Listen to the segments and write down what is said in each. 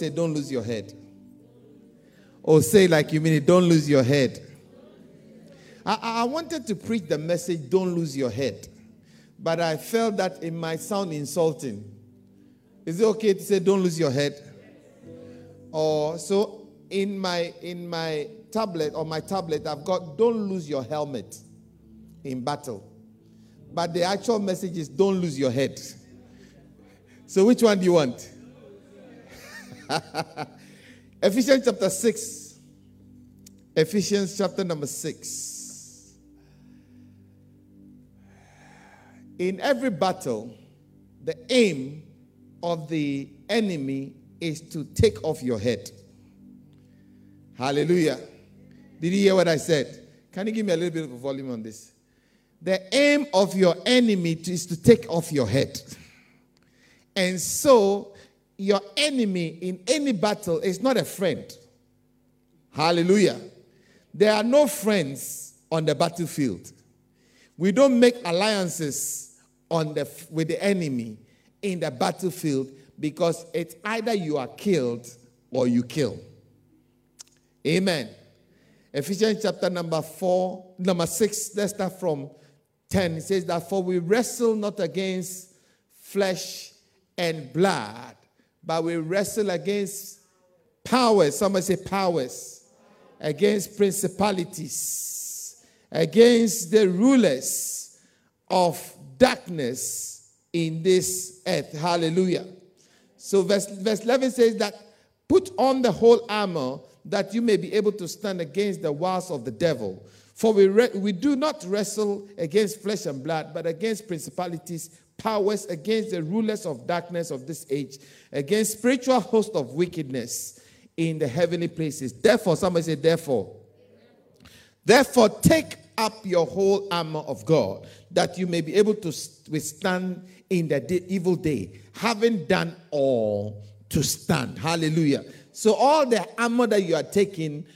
Say, don't lose your head. Or say, like you mean it, don't lose your head. I, I wanted to preach the message, don't lose your head. But I felt that it might sound insulting. Is it okay to say, don't lose your head? Or so in my in my tablet or my tablet, I've got don't lose your helmet in battle. But the actual message is don't lose your head. So which one do you want? Ephesians chapter 6. Ephesians chapter number 6. In every battle, the aim of the enemy is to take off your head. Hallelujah. Did you hear what I said? Can you give me a little bit of volume on this? The aim of your enemy is to take off your head. And so your enemy in any battle is not a friend. Hallelujah. There are no friends on the battlefield. We don't make alliances on the, with the enemy in the battlefield because it's either you are killed or you kill. Amen. Ephesians chapter number 4, number 6, let's start from 10. It says that for we wrestle not against flesh and blood, but we wrestle against powers. Somebody say powers. Against principalities. Against the rulers of darkness in this earth. Hallelujah. So verse, verse 11 says that put on the whole armor that you may be able to stand against the wiles of the devil. For we, re- we do not wrestle against flesh and blood, but against principalities, powers, against the rulers of darkness of this age, against spiritual host of wickedness in the heavenly places. Therefore, somebody say, therefore. Therefore, take up your whole armor of God, that you may be able to withstand in the day, evil day, having done all to stand. Hallelujah. So, all the armor that you are taking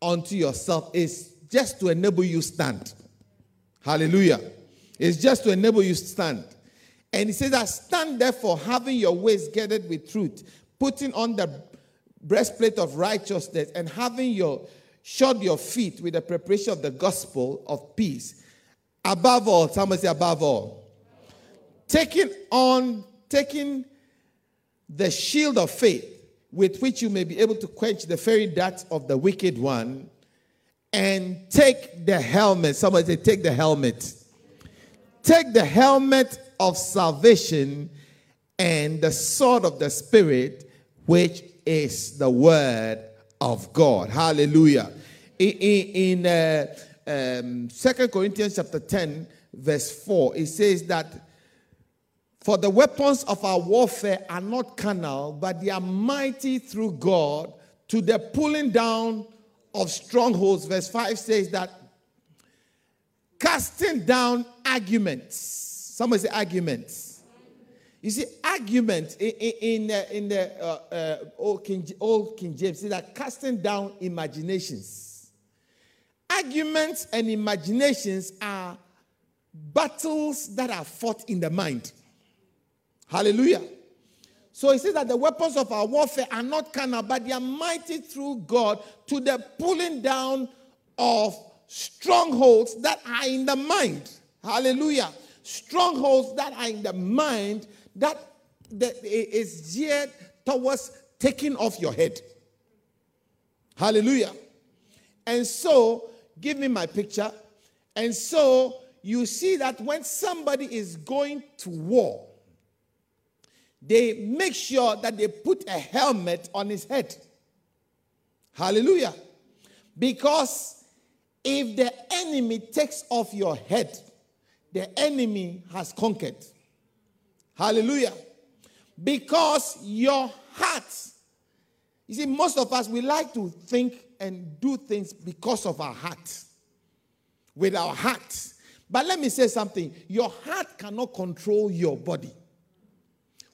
onto yourself is just to enable you stand. Hallelujah. It's just to enable you stand. And he says that stand therefore, having your waist girded with truth, putting on the breastplate of righteousness, and having your shod your feet with the preparation of the gospel of peace. Above all, somebody say above all. Taking on, taking the shield of faith with which you may be able to quench the fiery darts of the wicked one and take the helmet. Somebody say, take the helmet. Take the helmet of salvation and the sword of the Spirit, which is the word of God. Hallelujah. In, in uh, um, 2 Corinthians chapter 10, verse 4, it says that for the weapons of our warfare are not carnal, but they are mighty through God to the pulling down of strongholds, verse 5 says that casting down arguments. Somebody say arguments. You see, arguments in, in, in the, in the uh, uh, old, King, old King James, say that casting down imaginations. Arguments and imaginations are battles that are fought in the mind. Hallelujah. So he says that the weapons of our warfare are not carnal, but they are mighty through God to the pulling down of strongholds that are in the mind. Hallelujah. Strongholds that are in the mind that, that is geared towards taking off your head. Hallelujah. And so, give me my picture. And so, you see that when somebody is going to war, they make sure that they put a helmet on his head. Hallelujah. Because if the enemy takes off your head, the enemy has conquered. Hallelujah. Because your heart, you see, most of us, we like to think and do things because of our heart, with our heart. But let me say something your heart cannot control your body.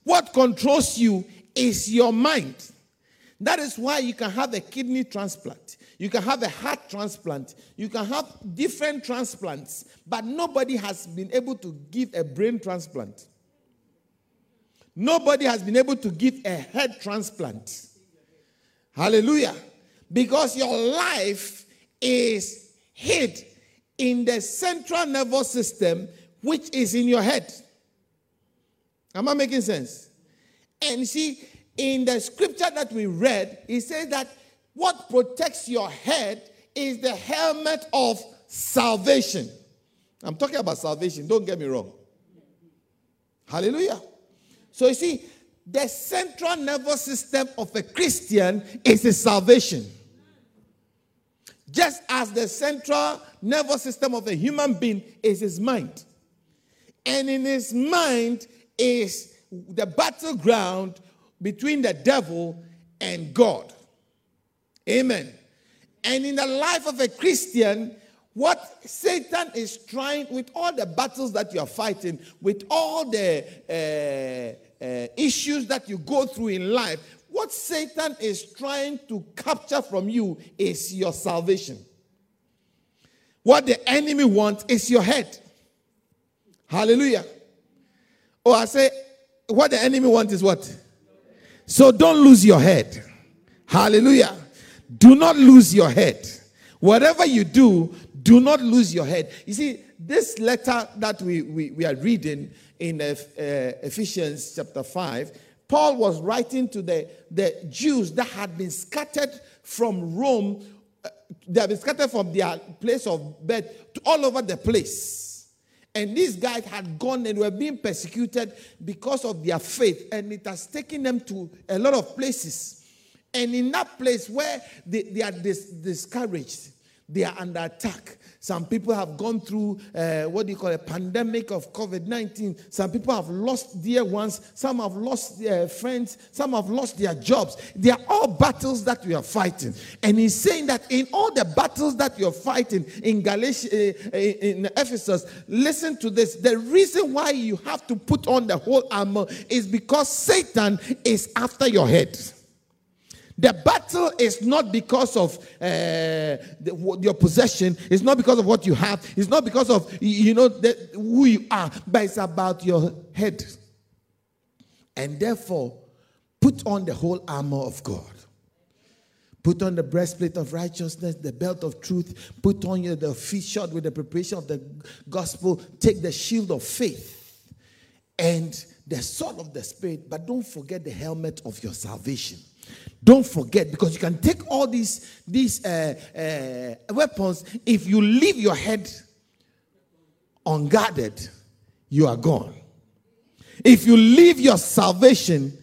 What controls you is your mind. That is why you can have a kidney transplant, you can have a heart transplant, you can have different transplants, but nobody has been able to give a brain transplant. Nobody has been able to give a head transplant. Hallelujah. Because your life is hid in the central nervous system, which is in your head. Am I making sense? And see, in the scripture that we read, it says that what protects your head is the helmet of salvation. I'm talking about salvation, don't get me wrong. Hallelujah. So you see, the central nervous system of a Christian is his salvation. Just as the central nervous system of a human being is his mind. And in his mind is the battleground between the devil and God. Amen. And in the life of a Christian, what Satan is trying, with all the battles that you are fighting, with all the uh, uh, issues that you go through in life, what Satan is trying to capture from you is your salvation. What the enemy wants is your head. Hallelujah. Oh, I say, what the enemy wants is what? So don't lose your head. Hallelujah. Do not lose your head. Whatever you do, do not lose your head. You see, this letter that we, we, we are reading in uh, Ephesians chapter 5, Paul was writing to the, the Jews that had been scattered from Rome, uh, they had been scattered from their place of birth to all over the place. And these guys had gone and were being persecuted because of their faith, and it has taken them to a lot of places. And in that place where they, they are dis- discouraged, they are under attack. Some people have gone through uh, what do you call a pandemic of COVID 19. Some people have lost dear ones. Some have lost their friends. Some have lost their jobs. They are all battles that we are fighting. And he's saying that in all the battles that you're fighting in Galatia, uh, in Ephesus, listen to this. The reason why you have to put on the whole armor is because Satan is after your head. The battle is not because of uh, the, your possession. It's not because of what you have. It's not because of you know the, who you are. But it's about your head. And therefore, put on the whole armor of God. Put on the breastplate of righteousness, the belt of truth. Put on your the feet shod with the preparation of the gospel. Take the shield of faith and the sword of the spirit. But don't forget the helmet of your salvation. Don't forget, because you can take all these, these uh, uh, weapons. If you leave your head unguarded, you are gone. If you leave your salvation,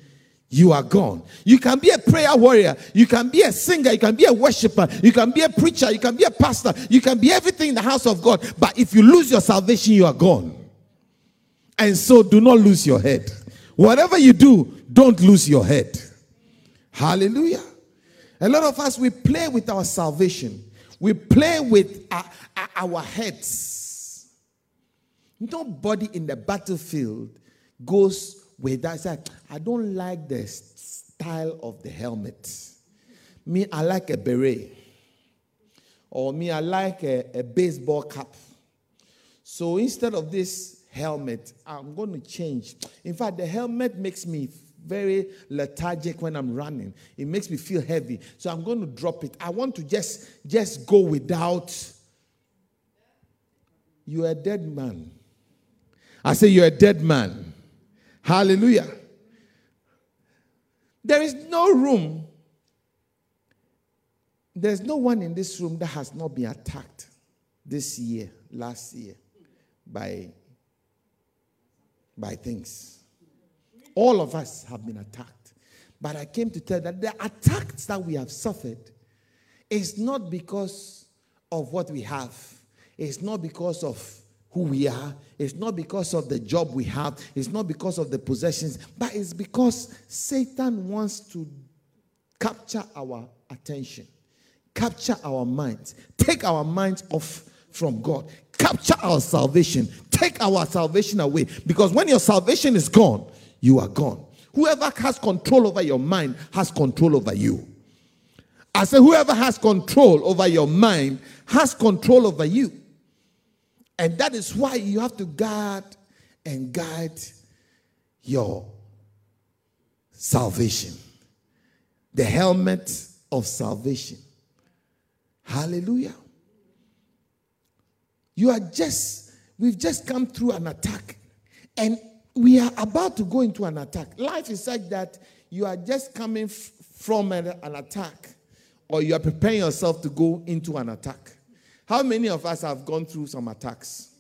you are gone. You can be a prayer warrior. You can be a singer. You can be a worshiper. You can be a preacher. You can be a pastor. You can be everything in the house of God. But if you lose your salvation, you are gone. And so do not lose your head. Whatever you do, don't lose your head. Hallelujah. A lot of us, we play with our salvation, we play with our, our heads. Nobody in the battlefield goes with that. I don't like the style of the helmet. Me, I like a beret. Or me, I like a, a baseball cap. So instead of this helmet, I'm going to change. In fact, the helmet makes me very lethargic when I'm running. It makes me feel heavy. So I'm going to drop it. I want to just just go without you're a dead man. I say you're a dead man. Hallelujah. There is no room. There's no one in this room that has not been attacked this year, last year, by, by things. All of us have been attacked. But I came to tell that the attacks that we have suffered is not because of what we have, it's not because of who we are, it's not because of the job we have, it's not because of the possessions, but it's because Satan wants to capture our attention, capture our minds, take our minds off from God, capture our salvation, take our salvation away. Because when your salvation is gone, you are gone. Whoever has control over your mind has control over you. I say, whoever has control over your mind has control over you. And that is why you have to guard and guide your salvation. The helmet of salvation. Hallelujah. You are just, we've just come through an attack and we are about to go into an attack. Life is such that you are just coming f- from an, an attack or you are preparing yourself to go into an attack. How many of us have gone through some attacks?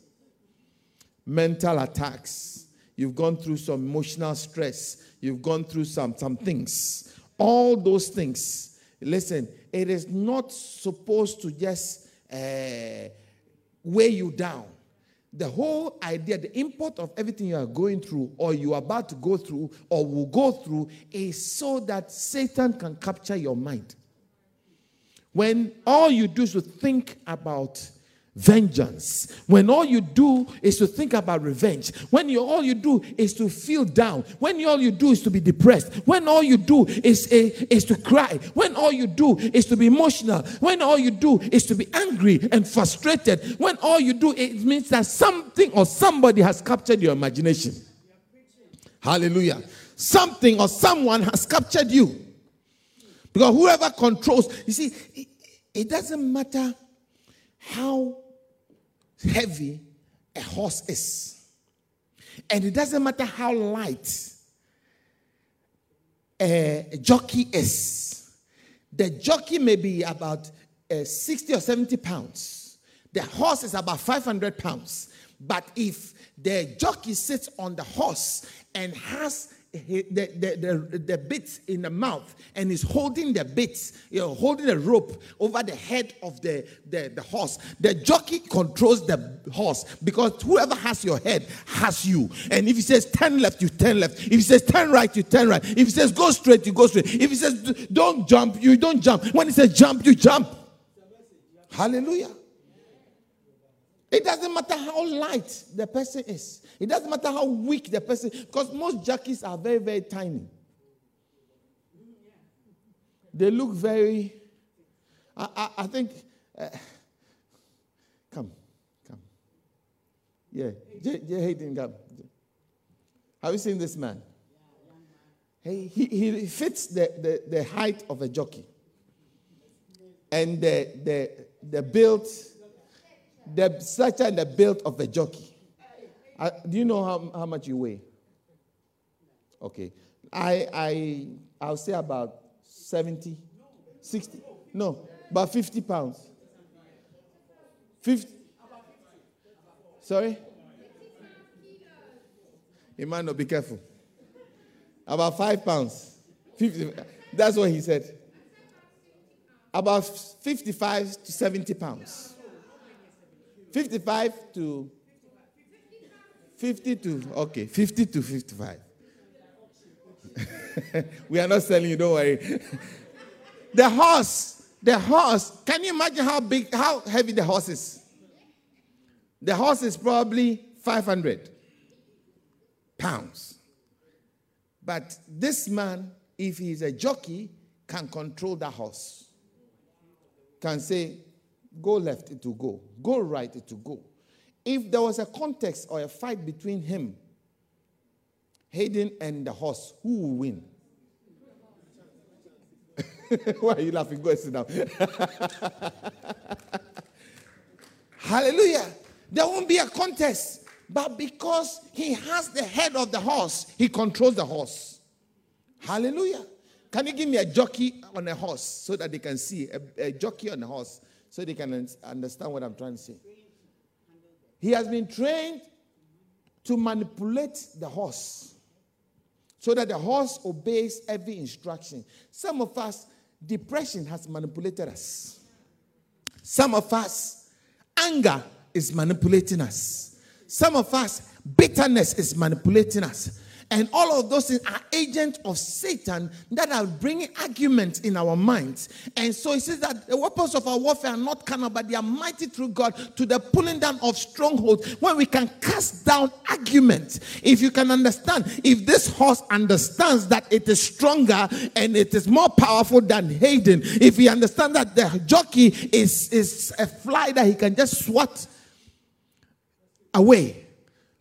Mental attacks. You've gone through some emotional stress. You've gone through some, some things. All those things. Listen, it is not supposed to just uh, weigh you down. The whole idea, the import of everything you are going through, or you are about to go through, or will go through, is so that Satan can capture your mind. When all you do is to think about vengeance, when all you do is to think about revenge, when you, all you do is to feel down, when all you do is to be depressed, when all you do is, is, is to cry, when all you do is to be emotional, when all you do is to be angry and frustrated, when all you do it means that something or somebody has captured your imagination. Hallelujah. Something or someone has captured you. Because whoever controls, you see, it, it doesn't matter how heavy a horse is, and it doesn't matter how light a jockey is. The jockey may be about uh, 60 or 70 pounds, the horse is about 500 pounds. But if the jockey sits on the horse and has the, the, the, the bit in the mouth and is holding the bits, you know, holding a rope over the head of the, the, the horse. The jockey controls the horse because whoever has your head has you. And if he says turn left, you turn left. If he says turn right, you turn right. If he says go straight, you go straight. If he says don't jump, you don't jump. When he says jump, you jump. Hallelujah. It doesn't matter how light the person is. It doesn't matter how weak the person because most jockeys are very, very tiny. They look very. I, I, I think. Uh, come, come. Yeah, J, J Hayden, come. Have you seen this man? He, he, he fits the, the, the height of a jockey. And the, the, the build the stature and the build of a jockey. Uh, do you know how, how much you weigh? Okay. I, I, I'll say about 70, 60, no, about 50 pounds. 50. Sorry? You might not be careful. About five pounds. 50, that's what he said. About 55 to 70 pounds. 55 to 50 to, okay, 50 to 55. we are not selling you, don't worry. the horse, the horse, can you imagine how big, how heavy the horse is? The horse is probably 500 pounds. But this man, if he's a jockey, can control the horse. Can say, go left, it will go. Go right, it will go. If there was a context or a fight between him, Hayden, and the horse, who will win? Why are you laughing? Go and sit down. Hallelujah. There won't be a contest. But because he has the head of the horse, he controls the horse. Hallelujah. Can you give me a jockey on a horse so that they can see a, a jockey on a horse? So they can understand what I'm trying to say. He has been trained to manipulate the horse so that the horse obeys every instruction. Some of us, depression has manipulated us. Some of us, anger is manipulating us. Some of us, bitterness is manipulating us. And all of those things are agents of Satan that are bringing arguments in our minds. And so he says that the weapons of our warfare are not carnal, but they are mighty through God to the pulling down of strongholds when we can cast down arguments. If you can understand, if this horse understands that it is stronger and it is more powerful than Hayden, if he understands that the jockey is, is a fly that he can just swat away.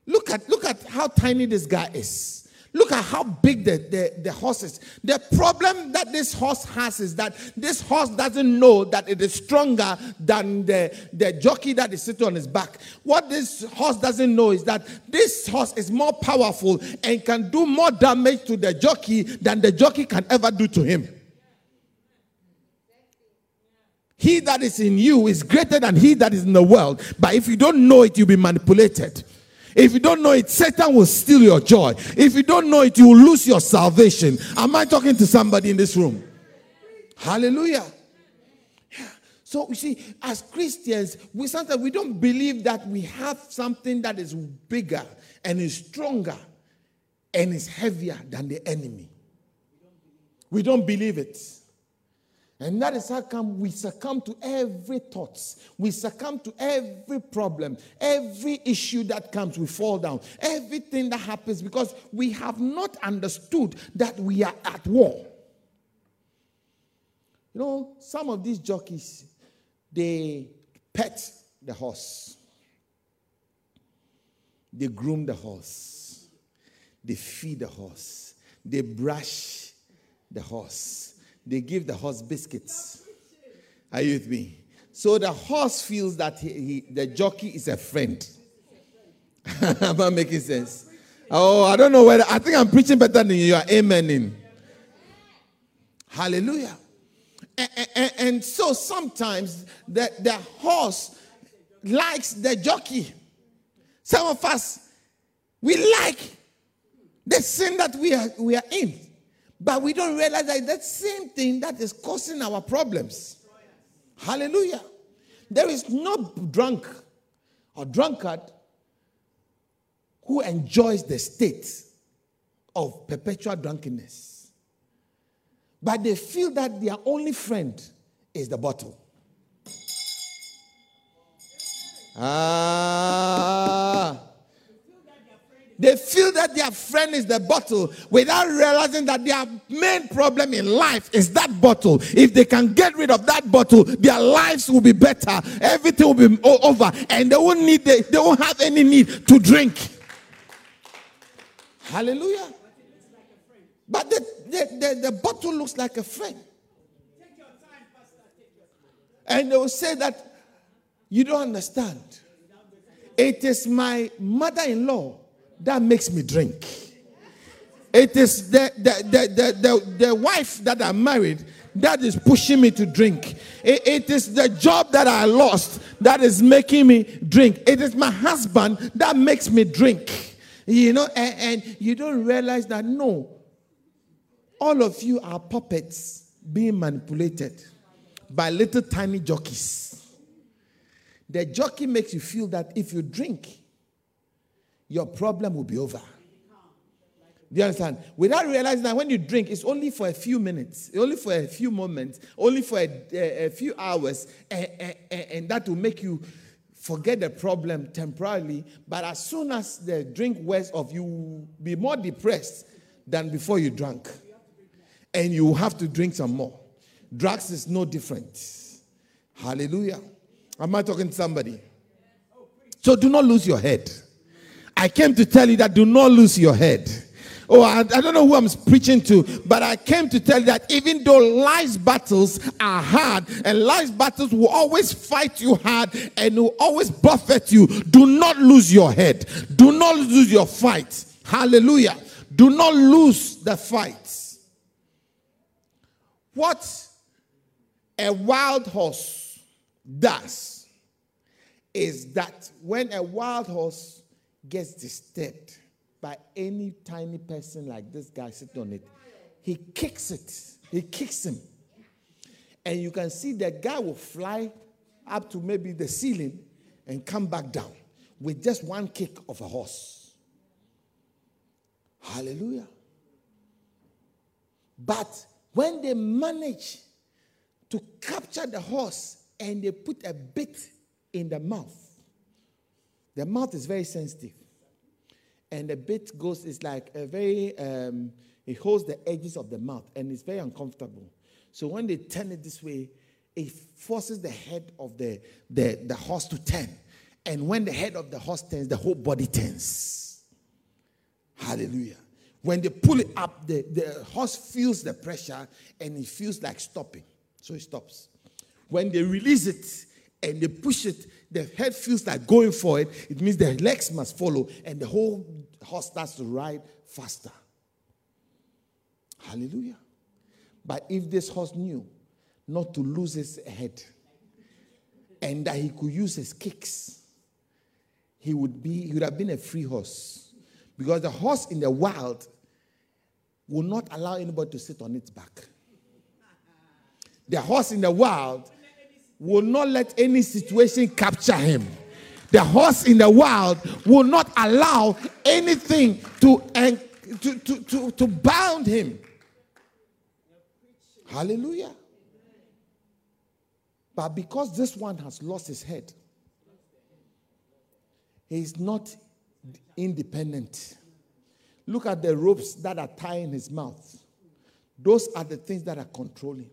Look at look at how tiny this guy is. Look at how big the, the, the horse is. The problem that this horse has is that this horse doesn't know that it is stronger than the, the jockey that is sitting on his back. What this horse doesn't know is that this horse is more powerful and can do more damage to the jockey than the jockey can ever do to him. He that is in you is greater than he that is in the world. But if you don't know it, you'll be manipulated. If you don't know it, Satan will steal your joy. If you don't know it, you will lose your salvation. Am I talking to somebody in this room? Hallelujah. Yeah. So you see, as Christians, we sometimes we don't believe that we have something that is bigger and is stronger and is heavier than the enemy. We don't believe it. And that is how come we succumb to every thoughts. We succumb to every problem, every issue that comes, we fall down. Everything that happens because we have not understood that we are at war. You know, some of these jockeys, they pet the horse. They groom the horse. They feed the horse. They brush the horse they give the horse biscuits. Are you with me? So the horse feels that he, he, the jockey is a friend. Am I making sense? Oh, I don't know whether I think I'm preaching better than you are amening. Hallelujah. And, and, and, so sometimes the, the horse likes the jockey. Some of us, we like the sin that we are, we are in. But we don't realize that that same thing that is causing our problems. Hallelujah. There is no drunk or drunkard who enjoys the state of perpetual drunkenness. But they feel that their only friend is the bottle. Ah. They feel that their friend is the bottle without realizing that their main problem in life is that bottle. If they can get rid of that bottle, their lives will be better. Everything will be over, and they won't need. They, they won't have any need to drink. Hallelujah. But the, the, the, the bottle looks like a friend. And they will say that you don't understand. It is my mother in law that makes me drink. It is the, the, the, the, the, the wife that I married that is pushing me to drink. It, it is the job that I lost that is making me drink. It is my husband that makes me drink. You know, and, and you don't realize that no, all of you are puppets being manipulated by little tiny jockeys. The jockey makes you feel that if you drink, your problem will be over. Do you understand? Without realizing that when you drink, it's only for a few minutes, only for a few moments, only for a, a, a few hours, and, and, and, that will make you forget the problem temporarily. But as soon as the drink wears off, you will be more depressed than before you drank. And you have to drink some more. Drugs is no different. Hallelujah. Am I talking to somebody? So do not lose your head. I came to tell you that do not lose your head. Oh, I, I, don't know who I'm preaching to, but I came to tell you that even though life's battles are hard and life's battles will always fight you hard and will always buffet you, do not lose your head. Do not lose your fight. Hallelujah. Do not lose the fight. What a wild horse does is that when a wild horse gets disturbed by any tiny person like this guy sitting on it, he kicks it. He kicks him. And you can see the guy will fly up to maybe the ceiling and come back down with just one kick of a horse. Hallelujah. But when they manage to capture the horse and they put a bit in the mouth, the mouth is very sensitive. And the bit goes, it's like a very, um, it holds the edges of the mouth and it's very uncomfortable. So when they turn it this way, it forces the head of the, the, the horse to turn. And when the head of the horse turns, the whole body turns. Hallelujah. When they pull it up, the, the horse feels the pressure and it feels like stopping. So it stops. When they release it and they push it, the head feels like going for it. It means the legs must follow and the whole horse starts to ride faster. Hallelujah. But if this horse knew not to lose his head and that he could use his kicks, he would be he would have been a free horse. Because the horse in the wild will not allow anybody to sit on its back. The horse in the wild will not let any situation capture him. The horse in the wild will not allow anything to, to, to, to, to bound him. Hallelujah. But because this one has lost his head, he is not independent. Look at the ropes that are tying his mouth. Those are the things that are controlling.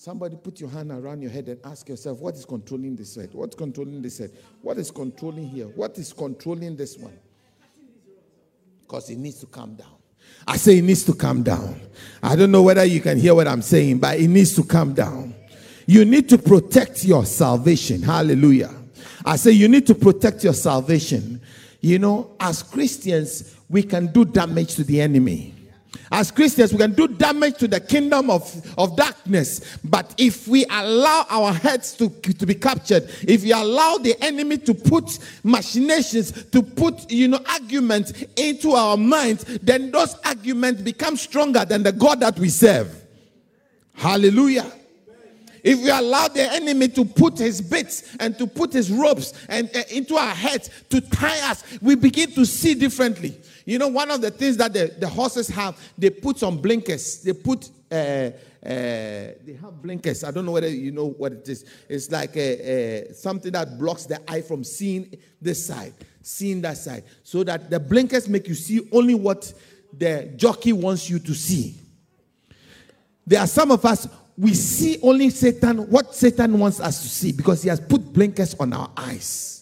Somebody put your hand around your head and ask yourself, what is controlling this head? What's controlling this head? What is controlling here? What is controlling this one? Because it needs to calm down. I say it needs to calm down. I don't know whether you can hear what I'm saying, but it needs to calm down. You need to protect your salvation. Hallelujah. I say you need to protect your salvation. You know, as Christians, we can do damage to the enemy. As Christians, we can do damage to the kingdom of, of darkness. But if we allow our heads to, to be captured, if we allow the enemy to put machinations, to put, you know, arguments into our minds, then those arguments become stronger than the God that we serve. Hallelujah. If we allow the enemy to put his bits and to put his ropes and uh, into our heads to tie us, we begin to see differently. You know, one of the things that the, the horses have, they put some blinkers. They put, uh, uh, they have blinkers. I don't know whether you know what it is. It's like a, a, something that blocks the eye from seeing this side, seeing that side. So that the blinkers make you see only what the jockey wants you to see. There are some of us, we see only Satan, what Satan wants us to see, because he has put blinkers on our eyes.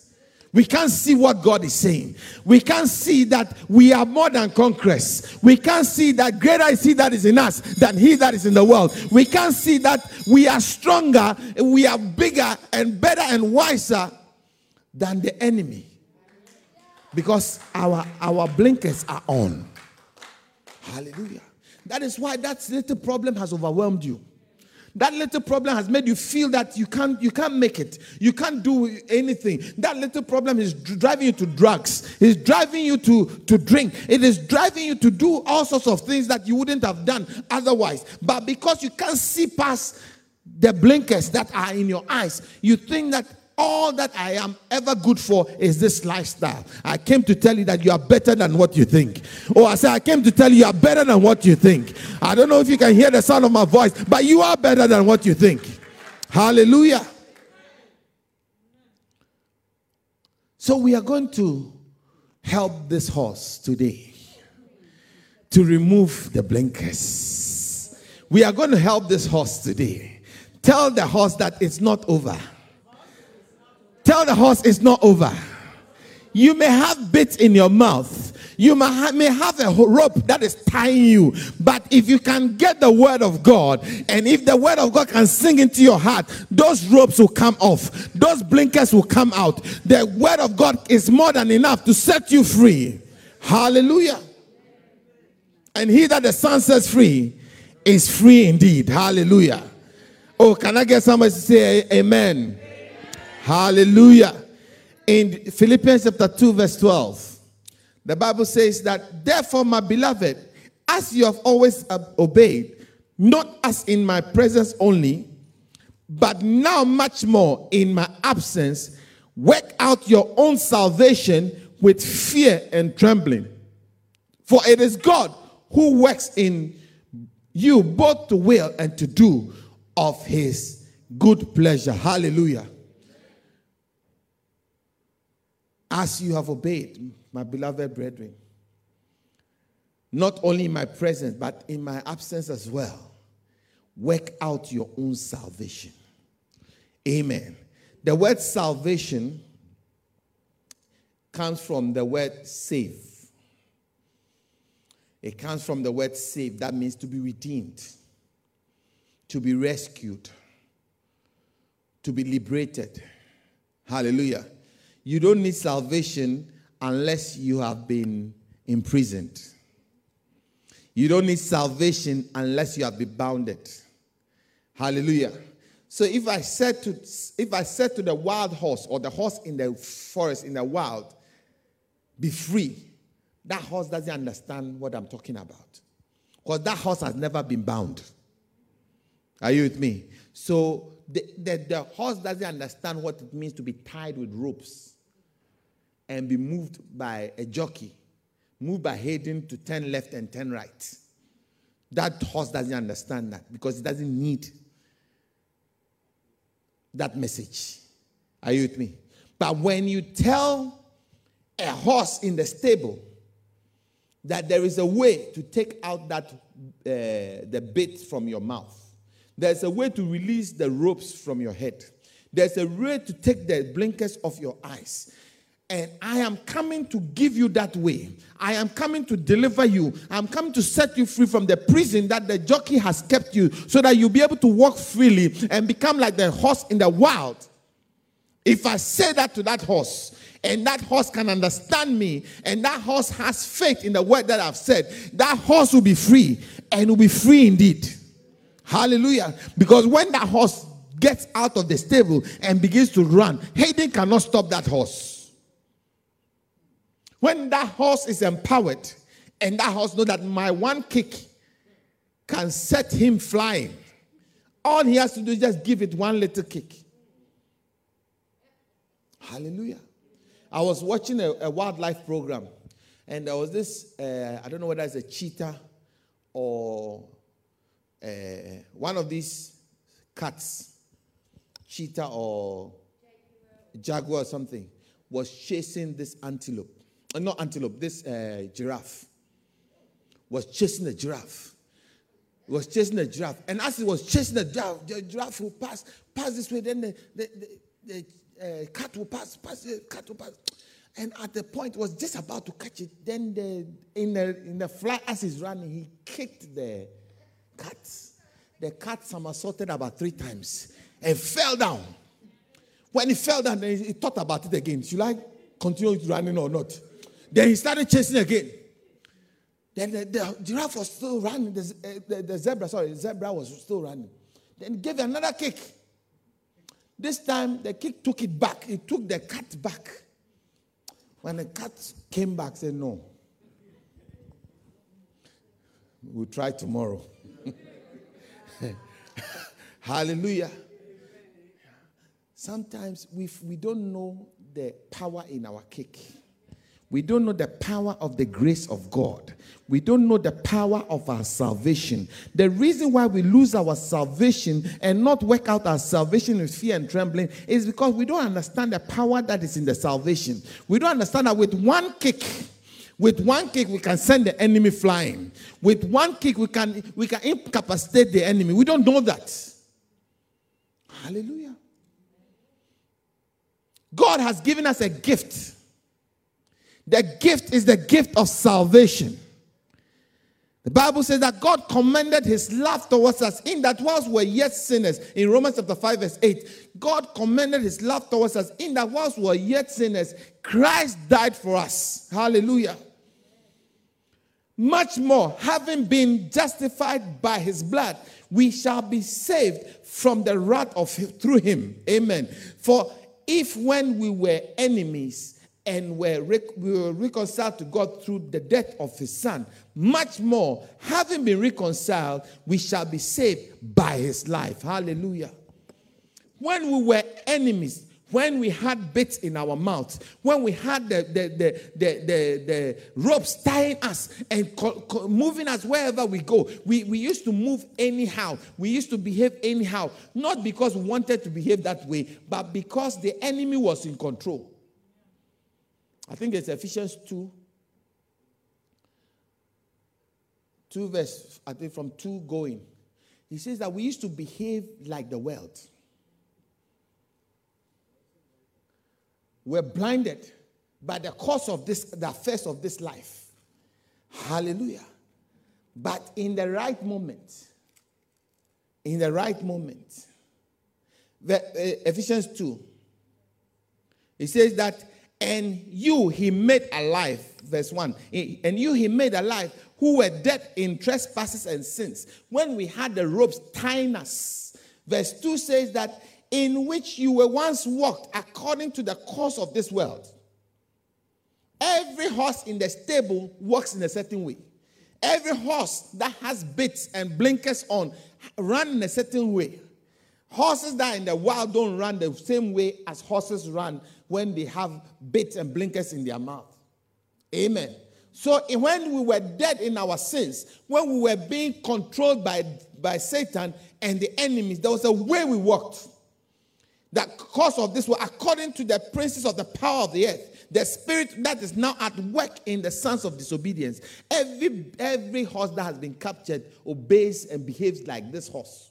We can't see what God is saying. We can't see that we are more than conquerors. We can't see that greater is He that is in us than He that is in the world. We can't see that we are stronger, we are bigger and better and wiser than the enemy. Because our, our blinkers are on. Hallelujah. That is why that little problem has overwhelmed you. That little problem has made you feel that you can't, you can't make it. You can't do anything. That little problem is driving you to drugs. It's driving you to, to drink. It is driving you to do all sorts of things that you wouldn't have done otherwise. But because you can't see past the blinkers that are in your eyes, you think that all that I am ever good for is this lifestyle. I came to tell you that you are better than what you think. Oh, I said, I came to tell you you are better than what you think. I don't know if you can hear the sound of my voice, but you are better than what you think. Hallelujah. So we are going to help this horse today to remove the blinkers. We are going to help this horse today. Tell the horse that it's not over. Tell the horse it's not over. You may have bits in your mouth. You may have, may have a rope that is tying you. But if you can get the word of God, and if the word of God can sink into your heart, those ropes will come off. Those blinkers will come out. The word of God is more than enough to set you free. Hallelujah. And he that the Son sets free is free indeed. Hallelujah. Oh, can I get somebody to say amen? Hallelujah. In Philippians chapter 2, verse 12, the Bible says that, therefore, my beloved, as you have always obeyed, not as in my presence only, but now much more in my absence, work out your own salvation with fear and trembling. For it is God who works in you both to will and to do of his good pleasure. Hallelujah. As you have obeyed, my beloved brethren, not only in my presence, but in my absence as well, work out your own salvation. Amen. The word salvation comes from the word save. It comes from the word save. That means to be redeemed, to be rescued, to be liberated. Hallelujah. You don't need salvation unless you have been imprisoned. You don't need salvation unless you have been bounded. Hallelujah. So if I said to if I said to the wild horse or the horse in the forest in the wild, be free, that horse doesn't understand what I'm talking about. Because that horse has never been bound. Are you with me? So the, the, the horse doesn't understand what it means to be tied with ropes and be moved by a jockey, moved by Hayden to turn left and turn right. That horse doesn't understand that because it doesn't need that message. Are you with me? But when you tell a horse in the stable that there is a way to take out that uh, the bit from your mouth, there's a way to release the ropes from your head, there's a way to take the blinkers off your eyes. And I am coming to give you that way. I am coming to deliver you. I'm coming to set you free from the prison that the jockey has kept you so that you'll be able to walk freely and become like the horse in the wild. If I say that to that horse, and that horse can understand me, and that horse has faith in the word that I've said, that horse will be free and will be free indeed. Hallelujah. Because when that horse gets out of the stable and begins to run, Hayden cannot stop that horse. When that horse is empowered and that horse know that my one kick can set him flying, all he has to do is just give it one little kick. Hallelujah. I was watching a, a wildlife program and there was this, uh, I don't know whether it's a cheetah or uh, one of these cats, cheetah or jaguar or something, was chasing this antelope uh, not antelope, this uh, giraffe was chasing the giraffe. Was chasing the giraffe. And as he was chasing the giraffe, the giraffe will pass, pass this way, then the, the, the, the uh, cat will pass, pass, the cat will pass. And at the point, was just about to catch it. Then the, in, the, in the fly, as he's running, he kicked the cat. The cat somersaulted about three times and fell down. When he fell down, he, he thought about it again. Should I continue running or not? Then he started chasing again. Then the, the giraffe was still running. The, uh, the, the, zebra, sorry, the zebra was still running. Then he gave another kick. This time the kick took it back. He took the cat back. When the cat came back, said, No. We'll try tomorrow. Hallelujah. Sometimes we, we don't know the power in our kick. We don't know the power of the grace of God. We don't know the power of our salvation. The reason why we lose our salvation and not work out our salvation with fear and trembling is because we don't understand the power that is in the salvation. We don't understand that with one kick, with one kick we can send the enemy flying. With one kick we can we can incapacitate the enemy. We don't know that. Hallelujah. God has given us a gift the gift is the gift of salvation. The Bible says that God commended his love towards us in that whilst we're yet sinners. In Romans chapter 5, verse 8, God commended his love towards us in that whilst we're yet sinners, Christ died for us. Hallelujah. Much more, having been justified by his blood, we shall be saved from the wrath of him, through him. Amen. For if when we were enemies, and were we were reconciled to God through the death of his son. Much more, having been reconciled, we shall be saved by his life. Hallelujah. When we were enemies, when we had bits in our mouths, when we had the, the, the, the, the, the ropes tying us and co- co- moving us wherever we go, we, we used to move anyhow. We used to behave anyhow. Not because we wanted to behave that way, but because the enemy was in control. I think it's Ephesians 2. 2 verse, I think from 2 going. He says that we used to behave like the world. We're blinded by the course of this, the affairs of this life. Hallelujah. But in the right moment, in the right moment, the, uh, Ephesians 2, it says that, and you he made alive, verse 1, and you he made alive who were dead in trespasses and sins, when we had the ropes tying us. Verse 2 says that, in which you were once walked according to the course of this world. Every horse in the stable walks in a certain way. Every horse that has bits and blinkers on run in a certain way. Horses that in the wild don't run the same way as horses run when they have bits and blinkers in their mouth. Amen. So when we were dead in our sins, when we were being controlled by, by Satan and the enemies, there was a way we walked. That cause of this was according to the princes of the power of the earth, the spirit that is now at work in the sons of disobedience. Every every horse that has been captured obeys and behaves like this horse.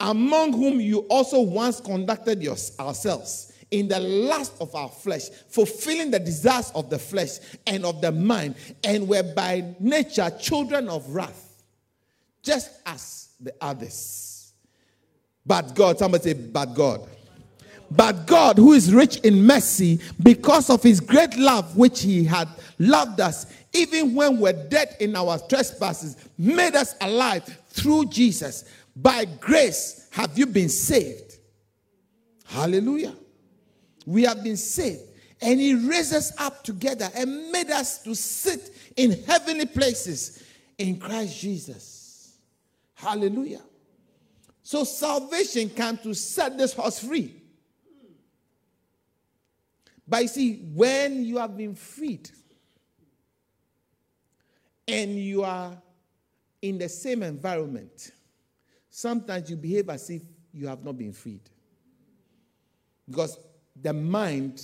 Among whom you also once conducted yourselves in the lust of our flesh, fulfilling the desires of the flesh and of the mind, and were by nature children of wrath, just as the others. But God, somebody say, but God. But God, who is rich in mercy, because of his great love which he had loved us, even when we're dead in our trespasses, made us alive through Jesus. By grace have you been saved. Hallelujah. We have been saved. And he raised us up together and made us to sit in heavenly places in Christ Jesus. Hallelujah. So salvation came to set this horse free. But you see, when you have been freed and you are in the same environment, sometimes you behave as if you have not been freed. Because the mind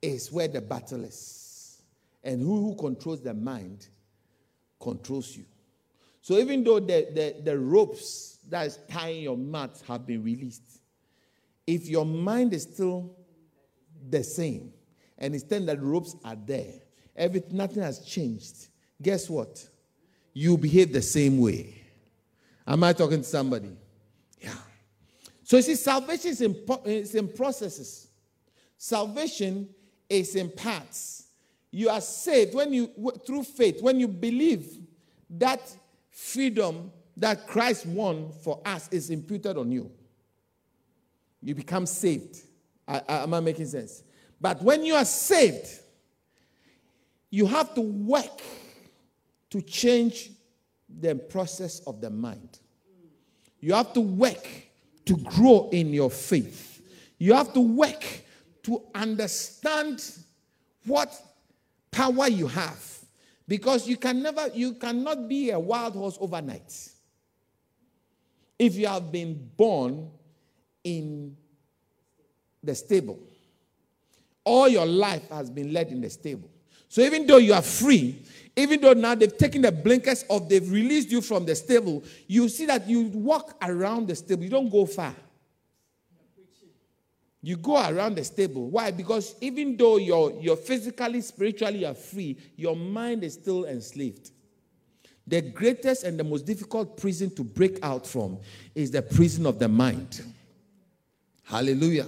is where the battle is. And who, who controls the mind controls you. So even though the, the, the ropes that is tying your mat have been released, if your mind is still the same. And instead that ropes are there. Everything, nothing has changed. Guess what? You behave the same way. Am I talking to somebody? Yeah. So you see, salvation is in, is in processes. Salvation is in parts. You are saved when you through faith, when you believe that freedom that Christ won for us is imputed on you. You become saved. I, I, am I making sense? But when you are saved, you have to work to change the process of the mind. You have to work to grow in your faith. You have to work to understand what power you have. Because you can never, you cannot be a wild horse overnight. If you have been born in the stable. All your life has been led in the stable. So even though you are free, even though now they've taken the blinkers off, they've released you from the stable, you see that you walk around the stable. You don't go far. You go around the stable. Why? Because even though you're, you're physically, spiritually you are free, your mind is still enslaved. The greatest and the most difficult prison to break out from is the prison of the mind. Hallelujah.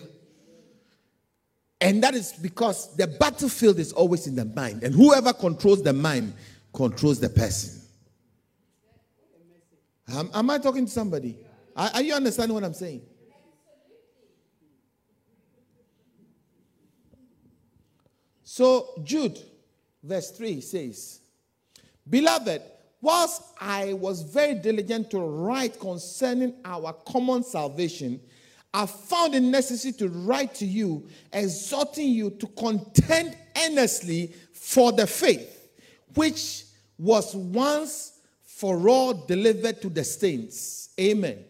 And that is because the battlefield is always in the mind. And whoever controls the mind controls the person. Am, am I talking to somebody? Are, are you understanding what I'm saying? So, Jude, verse 3 says, Beloved, whilst I was very diligent to write concerning our common salvation, I found it necessary to write to you, exhorting you to contend earnestly for the faith, which was once for all delivered to the saints. Amen.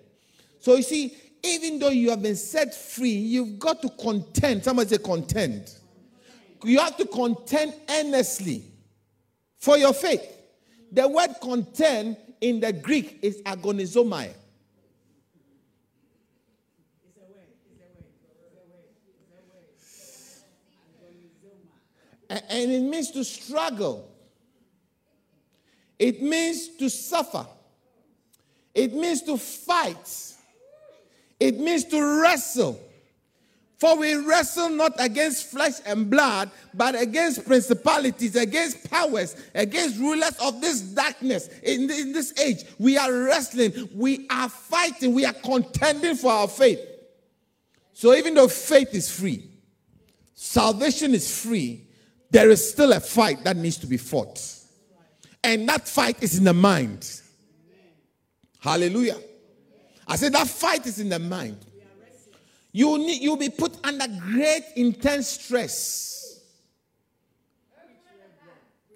So you see, even though you have been set free, you've got to contend. Somebody say contend. You have to contend earnestly for your faith. The word contend in the Greek is agonizomai. And it means to struggle. It means to suffer. It means to fight. It means to wrestle. For we wrestle not against flesh and blood, but against principalities, against powers, against rulers of this darkness in this age. We are wrestling, we are fighting, we are contending for our faith. So even though faith is free, salvation is free, there is still a fight that needs to be fought. And that fight is in the mind. Hallelujah. I said that fight is in the mind. You need you'll be put under great intense stress.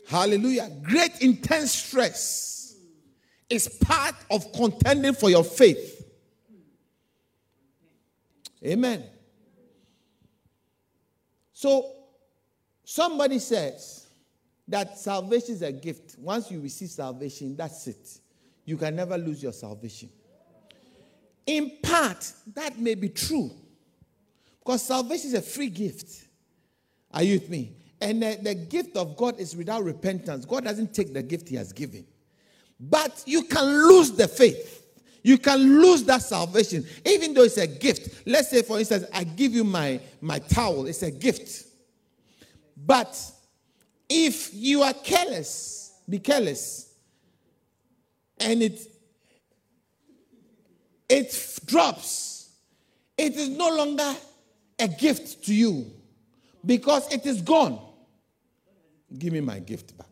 Hallelujah. Great intense stress is part of contending for your faith. Amen. So somebody says that salvation is a gift. Once you receive salvation, that's it. You can never lose your salvation. In part, that may be true. Because salvation is a free gift. Are you with me? And the, the, gift of God is without repentance. God doesn't take the gift He has given. But you can lose the faith. You can lose that salvation, even though it's a gift. Let's say, for instance, I give you my, my towel, it's a gift. But if you are careless, be careless, and it it drops, it is no longer a gift to you because it is gone. Give me my gift back.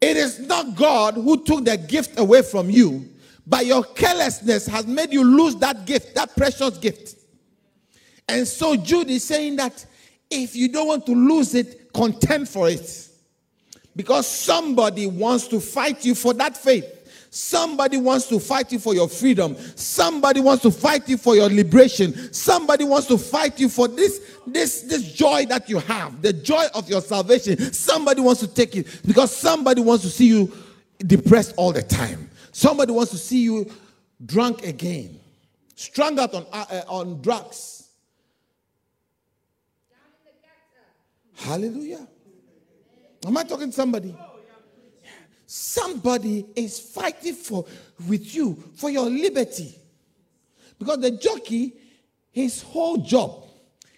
It is not God who took the gift away from you, but your carelessness has made you lose that gift, that precious gift. And so Jude is saying that if you don't want to lose it, contend for it. Because somebody wants to fight you for that faith. Somebody wants to fight you for your freedom. Somebody wants to fight you for your liberation. Somebody wants to fight you for this, this, this joy that you have, the joy of your salvation. Somebody wants to take it because somebody wants to see you depressed all the time. Somebody wants to see you drunk again, strung out on, uh, uh on drugs. Hallelujah. Am I talking to somebody? Somebody is fighting for with you for your liberty. Because the jockey, his whole job,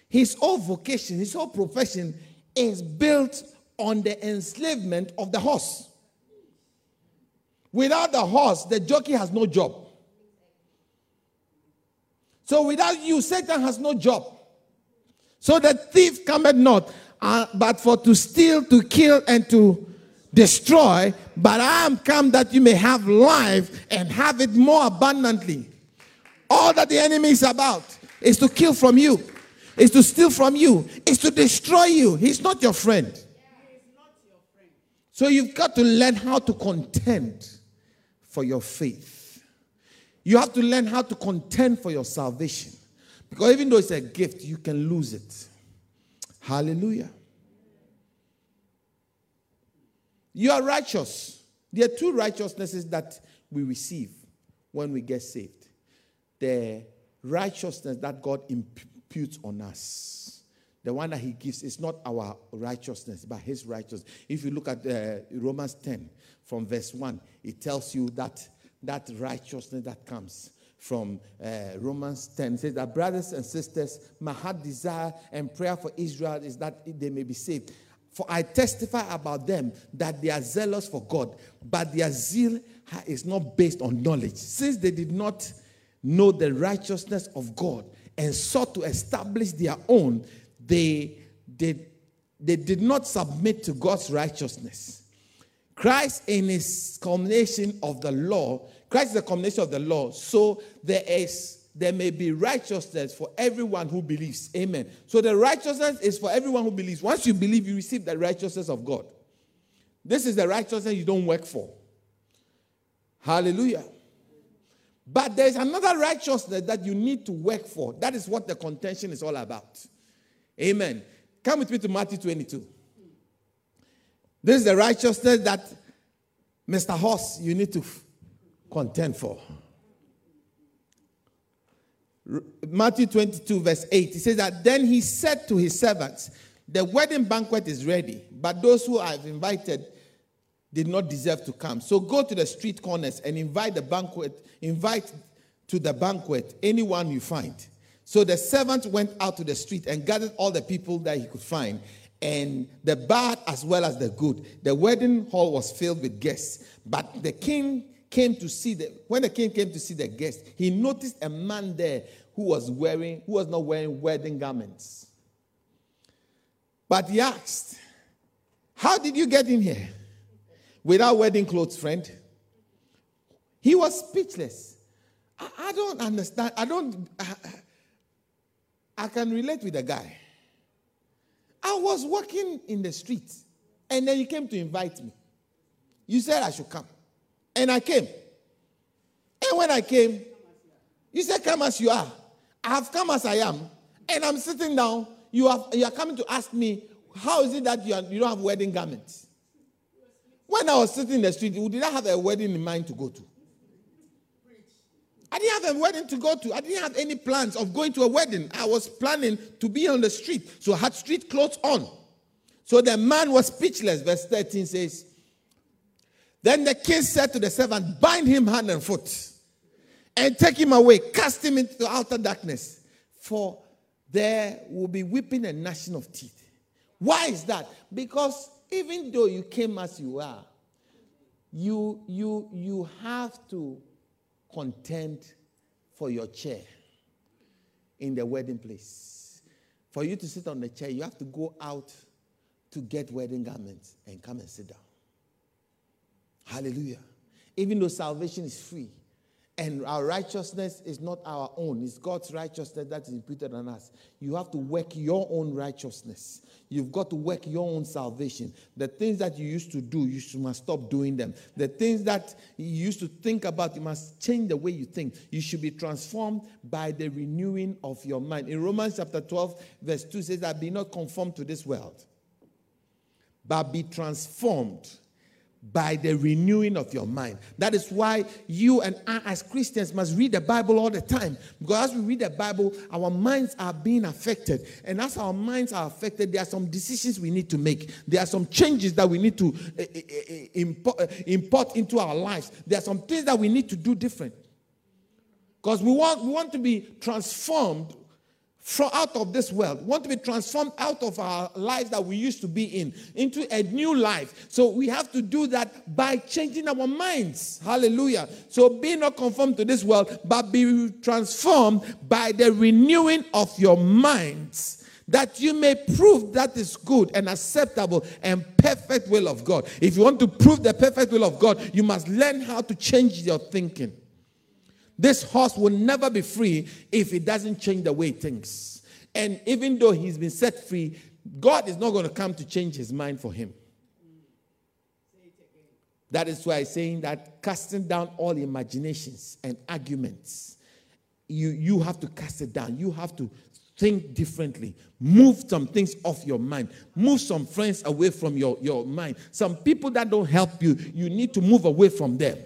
his whole vocation, his whole profession is built on the enslavement of the horse. Without the horse, the jockey has no job. So without you, Satan has no job. So the thief cometh not, uh, but for to steal, to kill, and to destroy, but I am come that you may have life and have it more abundantly. All that the enemy is about is to kill from you, is to steal from you, is to destroy you. He's not your friend. So you've got to learn how to contend for your faith. You have to learn how to contend for your salvation. Because even though it's a gift, you can lose it. Hallelujah. You are righteous. There are two righteousnesses that we receive when we get saved the righteousness that God imputes on us. The one that He gives is not our righteousness, but His righteousness. If you look at uh, Romans 10 from verse 1, it tells you that that righteousness that comes from uh, Romans 10 It says that brothers and sisters, my heart desire and prayer for Israel is that they may be saved. For I testify about them that they are zealous for God, but their zeal is not based on knowledge. Since they did not know the righteousness of God and sought to establish their own, they, they, they did not submit to God's righteousness. Christ, in his culmination of the law, Christ is the culmination of the law, so there is there may be righteousness for everyone who believes. Amen. So the righteousness is for everyone who believes. Once you believe, you receive the righteousness of God. This is the righteousness you don't work for. Hallelujah. But there's another righteousness that you need to work for. That is what the contention is all about. Amen. Come with me to Matthew 22. This is the righteousness that Mr. Horse you need to contend for. Matthew 22, verse 8, he says that then he said to his servants, The wedding banquet is ready, but those who I've invited did not deserve to come. So go to the street corners and invite the banquet, invite to the banquet anyone you find. So the servant went out to the street and gathered all the people that he could find, and the bad as well as the good. The wedding hall was filled with guests, but the king came to see the when the king came to see the guest, he noticed a man there who was wearing who was not wearing wedding garments. But he asked, How did you get in here? Without wedding clothes, friend. He was speechless. I, I don't understand. I don't. I, I can relate with the guy. I was walking in the street, and then you came to invite me. You said I should come, and I came. And when I came, you said, Come as you are. I have come as I am, and I'm sitting down. You, have, you are coming to ask me, How is it that you, are, you don't have wedding garments? When I was sitting in the street, did I have a wedding in mind to go to? I didn't have a wedding to go to. I didn't have any plans of going to a wedding. I was planning to be on the street. So I had street clothes on. So the man was speechless. Verse 13 says, Then the king said to the servant, Bind him hand and foot and take him away, cast him into outer darkness. For there will be weeping and gnashing of teeth. Why is that? Because even though you came as you are, you you you have to contend for your chair in the wedding place. For you to sit on the chair, you have to go out to get wedding garments and come and sit down. Hallelujah. Even though salvation is free, and our righteousness is not our own, it's God's righteousness that is imputed on us. You have to work your own righteousness. You've got to work your own salvation. The things that you used to do, you should, must stop doing them. The things that you used to think about, you must change the way you think. You should be transformed by the renewing of your mind. In Romans chapter 12, verse 2 says that be not conformed to this world, but be transformed by the renewing of your mind. That is why you and I, as Christians, must read the Bible all the time. Because as we read the Bible, our minds are being affected. And as our minds are affected, there are some decisions we need to make. There are some changes that we need to uh, uh, import, uh, import into our lives. There are some things that we need to do different. Because we want, we want to be transformed from out of this world, want to be transformed out of our lives that we used to be in into a new life. So we have to do that by changing our minds. Hallelujah. So be not conformed to this world, but be transformed by the renewing of your minds. That you may prove that is good and acceptable and perfect will of God. If you want to prove the perfect will of God, you must learn how to change your thinking. This horse will never be free if it doesn't change the way it thinks. And even though he's been set free, God is not going to come to change his mind for him. That is why I'm saying that casting down all imaginations and arguments, you, you have to cast it down. You have to think differently. Move some things off your mind. Move some friends away from your, your mind. Some people that don't help you, you need to move away from them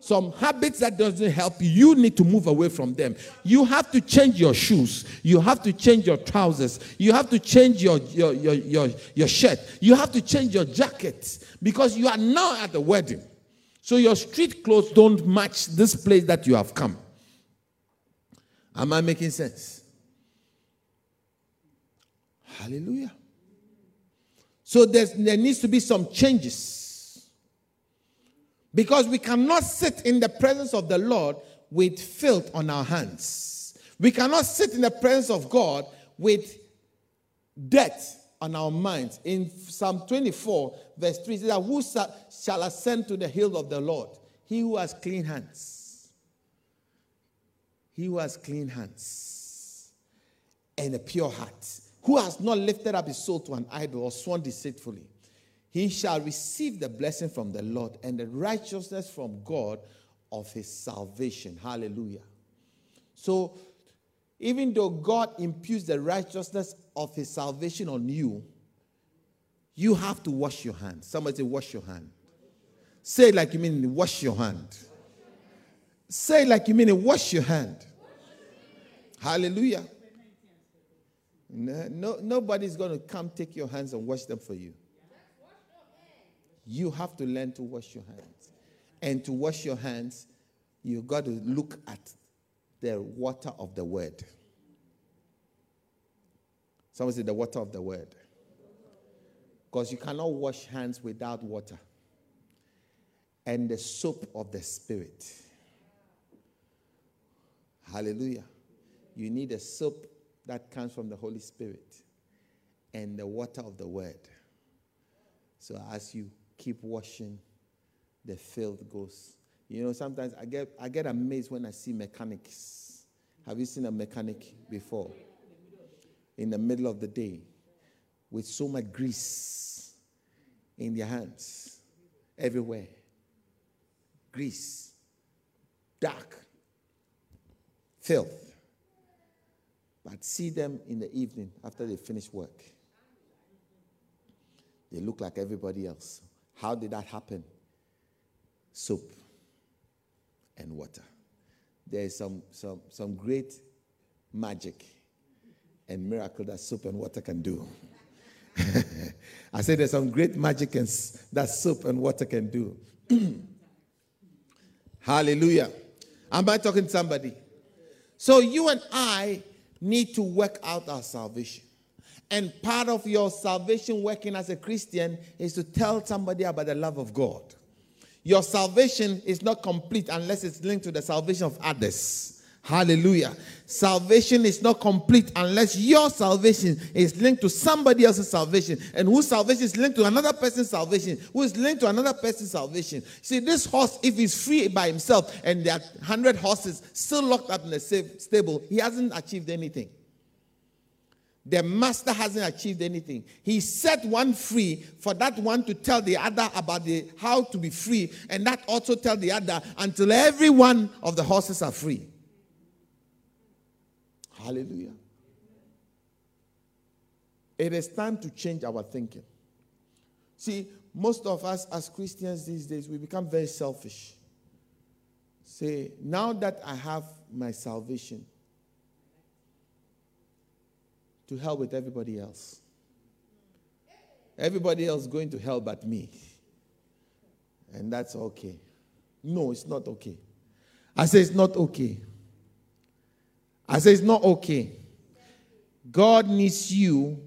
some habits that doesn't help you you need to move away from them. You have to change your shoes. You have to change your trousers. You have to change your your your your, your shirt. You have to change your jacket because you are now at the wedding. So your street clothes don't match this place that you have come. Am i making sense? Hallelujah. So there needs to be some changes because we cannot sit in the presence of the Lord with filth on our hands. We cannot sit in the presence of God with debt on our minds. In Psalm 24, verse 3, it says, Who shall ascend to the hill of the Lord? He who has clean hands. He who has clean hands and a pure heart. Who has not lifted up his soul to an idol or sworn deceitfully he shall receive the blessing from the Lord and the righteousness from God of his salvation. Hallelujah. So, even though God imputes the righteousness of his salvation on you, you have to wash your hand. Somebody say, wash your hand. Say it like you mean wash your hand. Say it like you mean wash your hand. Hallelujah. No, nobody's going to come take your hands and wash them for you. You have to learn to wash your hands. And to wash your hands, you've got to look at the water of the word. Someone say the water of the word. Because you cannot wash hands without water. And the soap of the spirit. Hallelujah. You need a soap that comes from the Holy Spirit and the water of the word. So as you keep washing, the filth goes. You know, sometimes I get I get amazed when I see mechanics. Have you seen a mechanic before? In the middle of the day, with so much grease in their hands, everywhere. Grease, dark, filth. But see them in the evening after they finish work. They look like everybody else. How did that happen? Soap and water. There is some, some, some great magic and miracle that soap and water can do. I say there's some great magic and, that soap and water can do. Hallelujah. Am I talking to somebody? So you and I need to work out our salvation. And part of your salvation working as a Christian is to tell somebody about the love of God. Your salvation is not complete unless it's linked to the salvation of others. Hallelujah. Salvation is not complete unless your salvation is linked to somebody else's salvation. And whose salvation is linked to another person's salvation, who is linked to another person's salvation. See, this horse, if he's free by himself and there are 100 horses still locked up in the stable, he hasn't achieved anything. The master hasn't achieved anything. He set one free for that one to tell the other about the how to be free, and that also tell the other until every one of the horses are free. Hallelujah. It is time to change our thinking. See, most of us as Christians these days, we become very selfish. Say, now that I have my salvation, to hell with everybody else. Everybody else going to hell but me. And that's okay. No, it's not okay. I say it's not okay. I say it's not okay. God needs you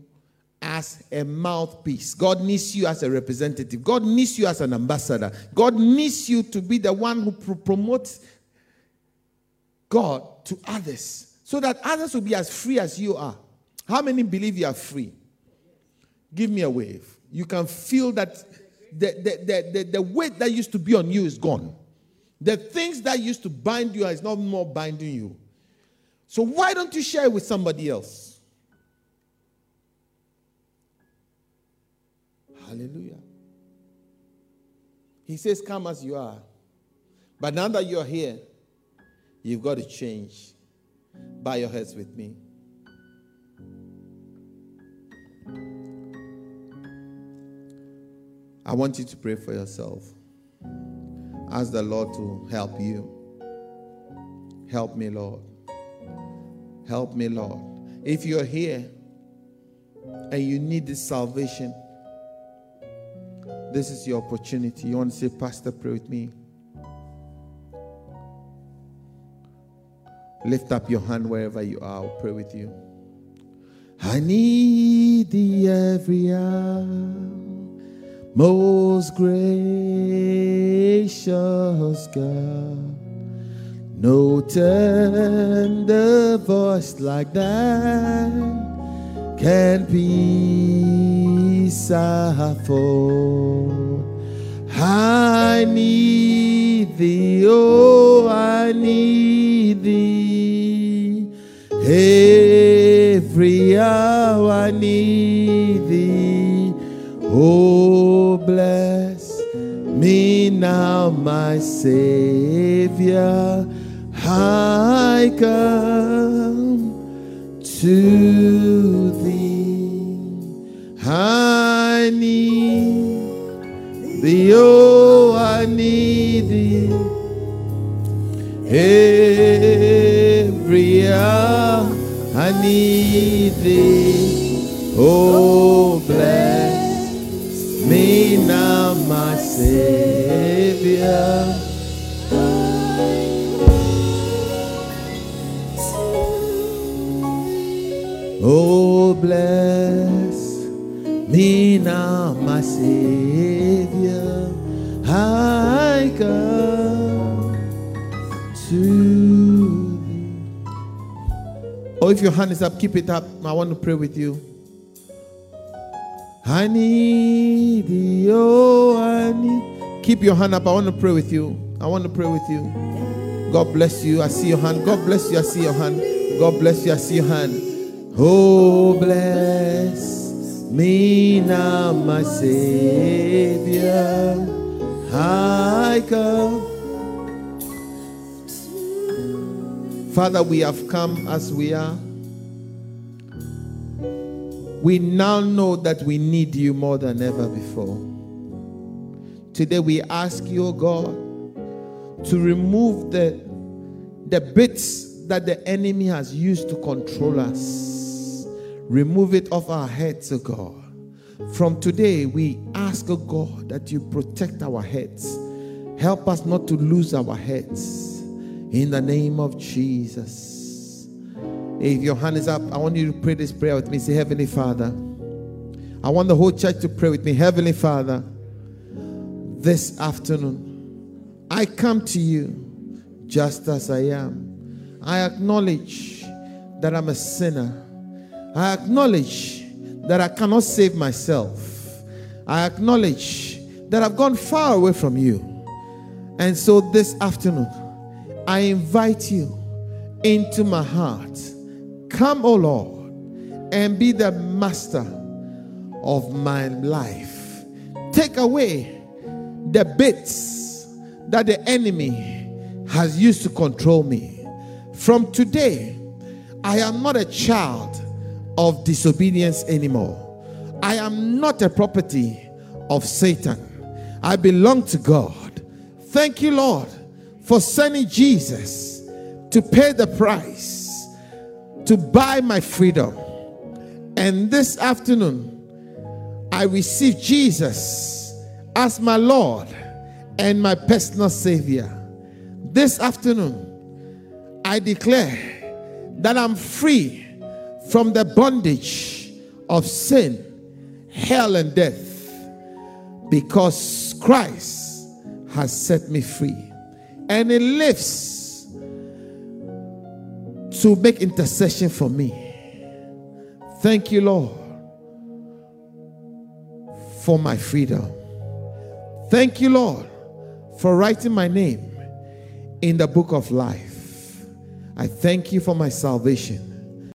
as a mouthpiece. God needs you as a representative. God needs you as an ambassador. God needs you to be the one who promotes God to others so that others will be as free as you are. How many believe you are free? Give me a wave. You can feel that the, the, the, the, the weight that used to be on you is gone. The things that used to bind you is not more binding you. So why don't you share it with somebody else? Hallelujah. He says, Come as you are. But now that you're here, you've got to change. Bow your heads with me. I want you to pray for yourself. Ask the Lord to help you. Help me, Lord. Help me, Lord. If you're here and you need this salvation, this is your opportunity. You want to say, Pastor, pray with me. Lift up your hand wherever you are. I'll pray with you. I need thee every hour most gracious God. No tender voice like that can peace afford. I need thee, oh, I need thee. Every hour need thee. Oh, bless me now, my Savior. I come to thee. I need thee, oh, I need thee. Every hour I need thee. Oh, bless me now, my Savior. Your hand is up, keep it up. I want to pray with you. I need thee, oh, I need. Keep your hand up. I want to pray with you. I want to pray with you. God bless you. I see your hand. God bless you. I see your hand. God bless you. I see your hand. Oh, bless me now, my Savior. I come. Father, we have come as we are. We now know that we need you more than ever before. Today we ask you, oh God, to remove the, the bits that the enemy has used to control us Remove it off our heads, O God. From today, we ask, O God, that you protect our heads. Help us not to lose our heads. In the name of Jesus. If your hand is up, I want you to pray this prayer with me. Say, Heavenly Father. I want the whole church to pray with me. Heavenly Father, this afternoon, I come to you just as I am. I acknowledge that I'm a sinner I acknowledge that I cannot save myself. I acknowledge that I've gone far away from you. And so this afternoon, I invite you into my heart. Come, O Lord, and be the master of my life. Take away the bits that the enemy has used to control me. From today, I am not a child of disobedience anymore. I am not a property of Satan. I belong to God. Thank you, Lord, for sending Jesus to pay the price to buy my freedom. And this afternoon, I receive Jesus as my Lord and my personal Savior. This afternoon, I declare that I'm free from the bondage of sin, hell, and death because Christ has set me free. And He lives to make intercession for me. Thank you, Lord, for my freedom. Thank you, Lord, for writing my name in the book of life. I thank you for my salvation.